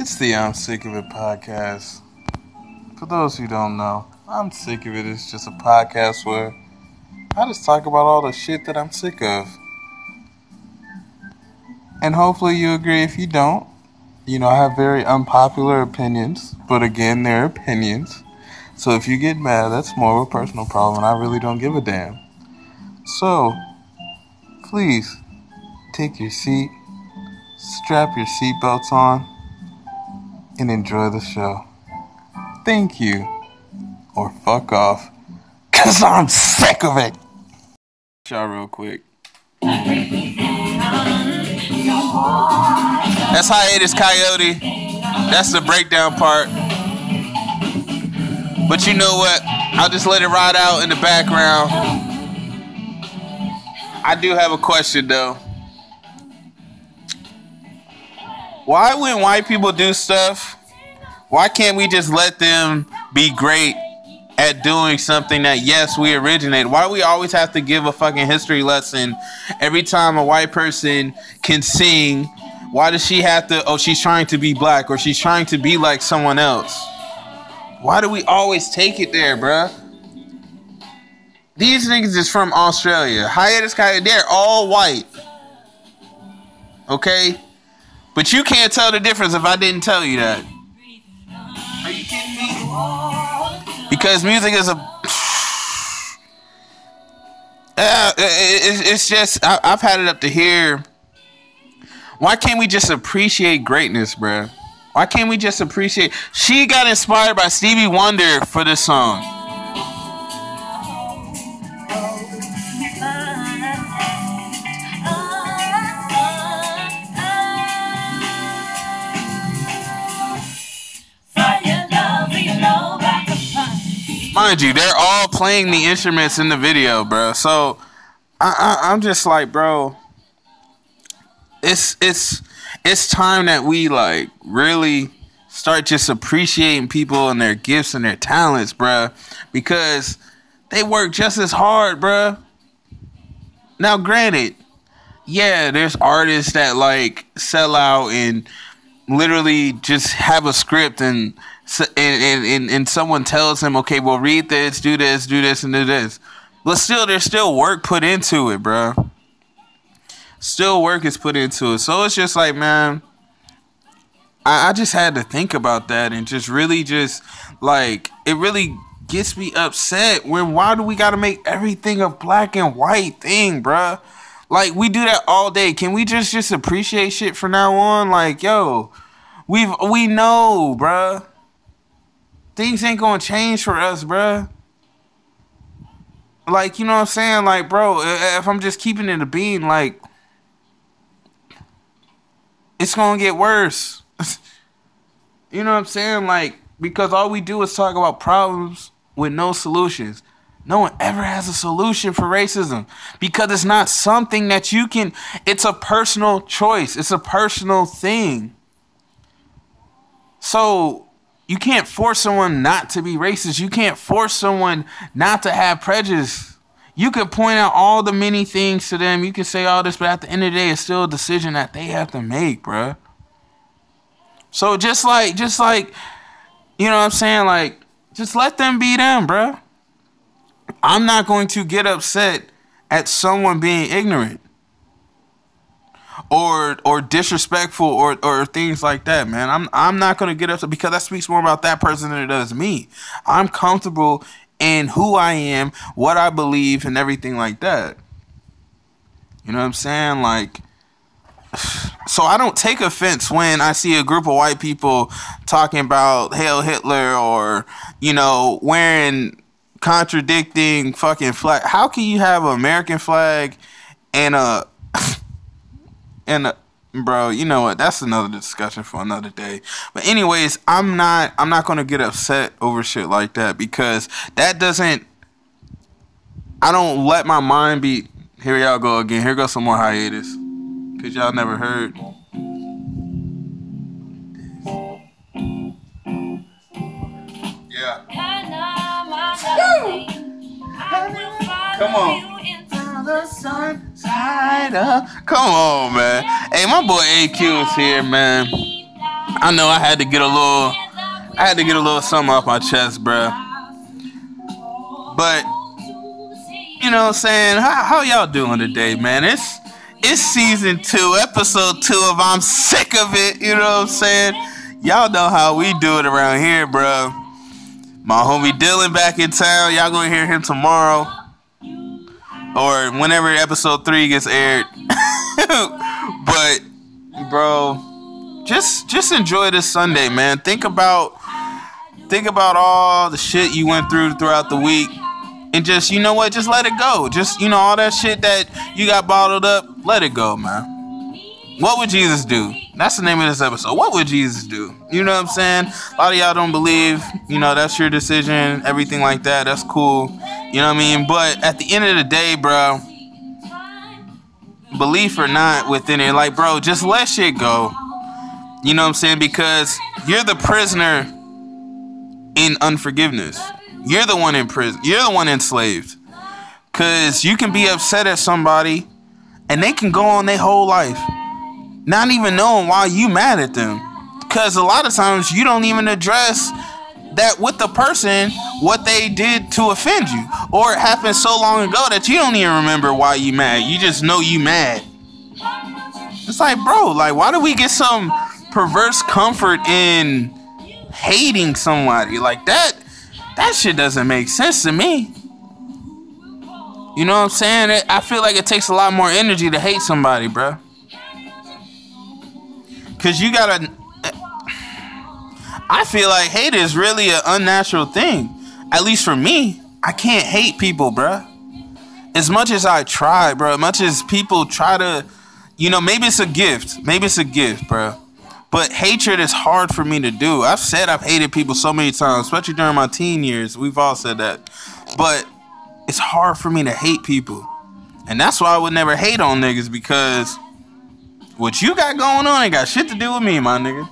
It's the I'm Sick of It podcast. For those who don't know, I'm Sick of It It's just a podcast where I just talk about all the shit that I'm sick of. And hopefully you agree if you don't. You know, I have very unpopular opinions, but again, they're opinions. So if you get mad, that's more of a personal problem, and I really don't give a damn. So, please take your seat, strap your seatbelts on, and enjoy the show. Thank you. Or fuck off. Cause I'm sick of it. Y'all real quick. That's Hiatus Kaiyote. That's the breakdown part. But you know what? I'll just let it ride out in the background. I do have a question though. Why when white people do stuff, why can't we just let them be great at doing something that yes we originated? Why do we always have to give a fucking history lesson every time a white person can sing? Why does she have to? Oh, she's trying to be black or she's trying to be like someone else. Why do we always take it there, bruh? These niggas is from Australia. Hiatus Kaiyote, they're all white. Okay? But you can't tell the difference if I didn't tell you that. Are you kidding me? Because music is a. Uh, it's just, I, have had it up to here. Why can't we just appreciate greatness, bruh? Why can't we just appreciate? She got inspired by Stevie Wonder for this song. Mind you, they're all playing the instruments in the video, bro. So I, I, I'm just like, bro, it's it's it's time that we like really start just appreciating people and their gifts and their talents, bro, because they work just as hard, bro. Now, granted, yeah, there's artists that like sell out and literally just have a script and and, and, and someone tells him, okay, well, read this, do this, do this, and do this. But still, there's still work put into it, bruh still work is put into it. So it's just like, man, I, I just had to think about that and just really just like it really gets me upset when why do we gotta make everything a black and white thing, bruh? Like we do that all day. Can we just just appreciate shit from now on? Like, yo, we've we know, bruh. Things ain't gonna change for us, bruh. Like, you know what I'm saying? Like, bro, if I'm just keeping it a bean, like, it's gonna get worse. you know what I'm saying? Like, because all we do is talk about problems with no solutions. No one ever has a solution for racism because it's not something that you can, it's a personal choice, it's a personal thing. So, you can't force someone not to be racist. You can't force someone not to have prejudice. You can point out all the many things to them. You can say all this, but at the end of the day, it's still a decision that they have to make, bruh. So just like, just like, you know what I'm saying? Like, just let them be them, bruh. I'm not going to get upset at someone being ignorant or or disrespectful or or things like that, man. I'm I'm not gonna get upset because that speaks more about that person than it does me. I'm comfortable in who I am, what I believe, and everything like that. You know what I'm saying? Like, so I don't take offense when I see a group of white people talking about Hail Hitler or, you know, wearing contradicting fucking flag. How can you have an American flag and a and a bro you know what? That's another discussion for another day. But anyways i'm not i'm not gonna get upset over shit like that because that doesn't i don't let my mind be here y'all go again. Here goes some more hiatus. Because y'all never heard. Yeah. Come on Come on, man. Hey, my boy AQ is here, man. I know I had to get a little, I had to get a little something off my chest, bruh. But you know what I'm saying? How, how y'all doing today, man? It's it's season two, episode two of I'm sick of it. You know what I'm saying? Y'all know how we do it around here, bro. My homie Dylan back in town. Y'all gonna hear him tomorrow. Or whenever episode three gets aired. but bro, just just enjoy this Sunday, man. Think about think about all the shit you went through throughout the week and just you know what just let it go. Just you know all that shit that you got bottled up let it go man. What would jesus do? That's the name of this episode. What would jesus do? You know what i'm saying? A lot of y'all don't believe you know that's your decision everything like that. That's cool. You know what i mean? But at the end of the day bro belief or not within it like bro just let shit go you know what i'm saying because you're the prisoner in unforgiveness you're the one in prison. You're the one enslaved. Cause you can be upset at somebody and they can go on their whole life not even knowing why you mad at them. Cause a lot of times you don't even address that with the person what they did to offend you. Or it happened so long ago that you don't even remember why you mad. You just know you mad. It's like, bro, like why do we get some perverse comfort in hating somebody? Like that that shit doesn't make sense to me. You know what I'm saying? I feel like it takes a lot more energy to hate somebody, bro. Cause you gotta. I feel like hate is really an unnatural thing. At least for me, I can't hate people, bro. As much as I try. As much as people try to, you know, maybe it's a gift. Maybe it's a gift, bro. But hatred is hard for me to do. I've said I've hated people so many times, especially during my teen years. We've all said that. But it's hard for me to hate people. And that's why I would never hate on niggas because what you got going on ain't got shit to do with me, my nigga.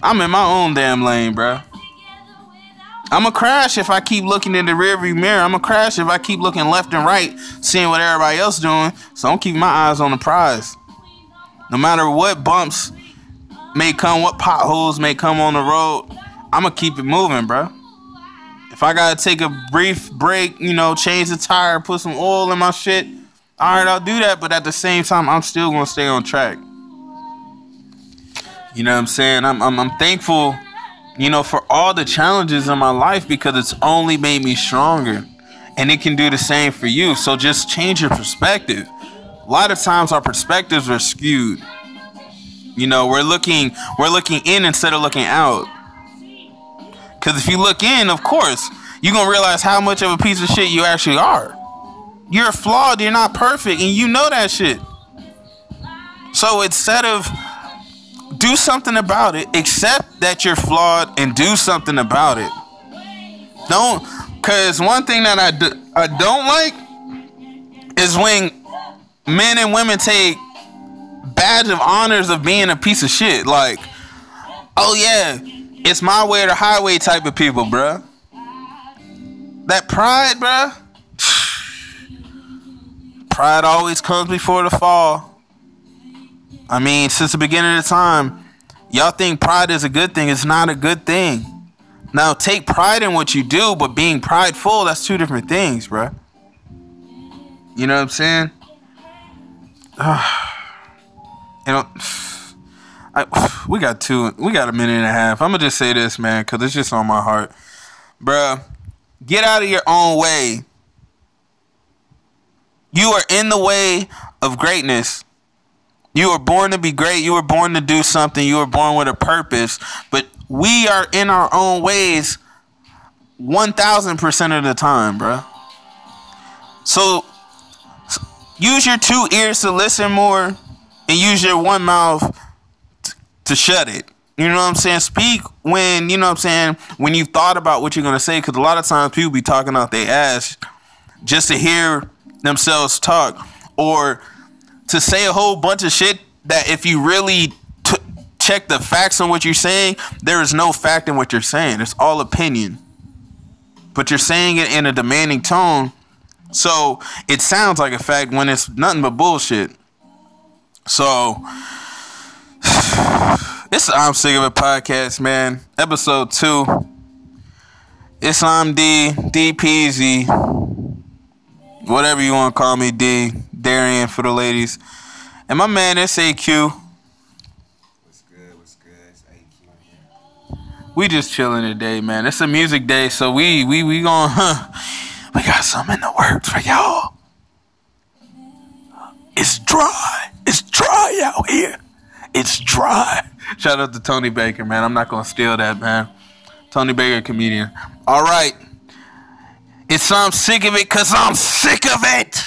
I'm in my own damn lane, bro. I'm gonna crash if I keep looking in the rearview mirror. I'm gonna crash if I keep looking left and right, seeing what everybody else doing. So I'm keeping my eyes on the prize. No matter what bumps may come, what potholes may come on the road, I'm gonna keep it moving, bro. If I gotta take a brief break, you know, change the tire, put some oil in my shit, all right, I'll do that. But at the same time, I'm still gonna stay on track. You know what I'm saying? I'm, I'm, I'm thankful, you know, for all the challenges in my life because it's only made me stronger. And it can do the same for you. So just change your perspective. A lot of times our perspectives are skewed. You know, we're looking we're looking in instead of looking out. Cause if you look in, of course, you're gonna realize how much of a piece of shit you actually are. You're flawed, you're not perfect, and you know that shit. So instead of do something about it, accept that you're flawed and do something about it. Don't cause one thing that I, do, I don't like is when men and women take badge of honors of being a piece of shit. Like, oh yeah, it's my way or the highway type of people, bruh. That pride, bruh. Pride always comes before the fall. I mean, since the beginning of the time, y'all think pride is a good thing. It's not a good thing. Now, take pride in what you do, but being prideful, that's two different things, bruh. You know what I'm saying? you know, I, we got two, we got a minute and a half. I'm gonna just say this, man, because it's just on my heart, bruh. Get out of your own way. You are in the way of greatness. You were born to be great. You were born to do something. You were born with a purpose. But we are in our own ways 1000% of the time, bruh. So use your two ears to listen more and use your one mouth to shut it. You know what I'm saying? Speak when, you know what I'm saying, when you've thought about what you're going to say. Because a lot of times people be talking out their ass just to hear themselves talk or to say a whole bunch of shit that if you really t- check the facts on what you're saying, there is no fact in what you're saying. It's all opinion. But you're saying it in a demanding tone. So it sounds like a fact when it's nothing but bullshit. So It's I'm sick of it podcast, man. Episode two. I'm D D Peasy, whatever you want to call me, D Darian for the ladies, and my man S A Q. What's good? What's good? It's AQ. We just chilling today, man. It's a music day, so we we we going huh, we got something in the works for y'all. It's dry. It's dry out here. It's dry. Shout out to Tony Baker, man. I'm not gonna steal that, man. Tony Baker, comedian. All right. It's I'm sick of it, cause I'm sick of it.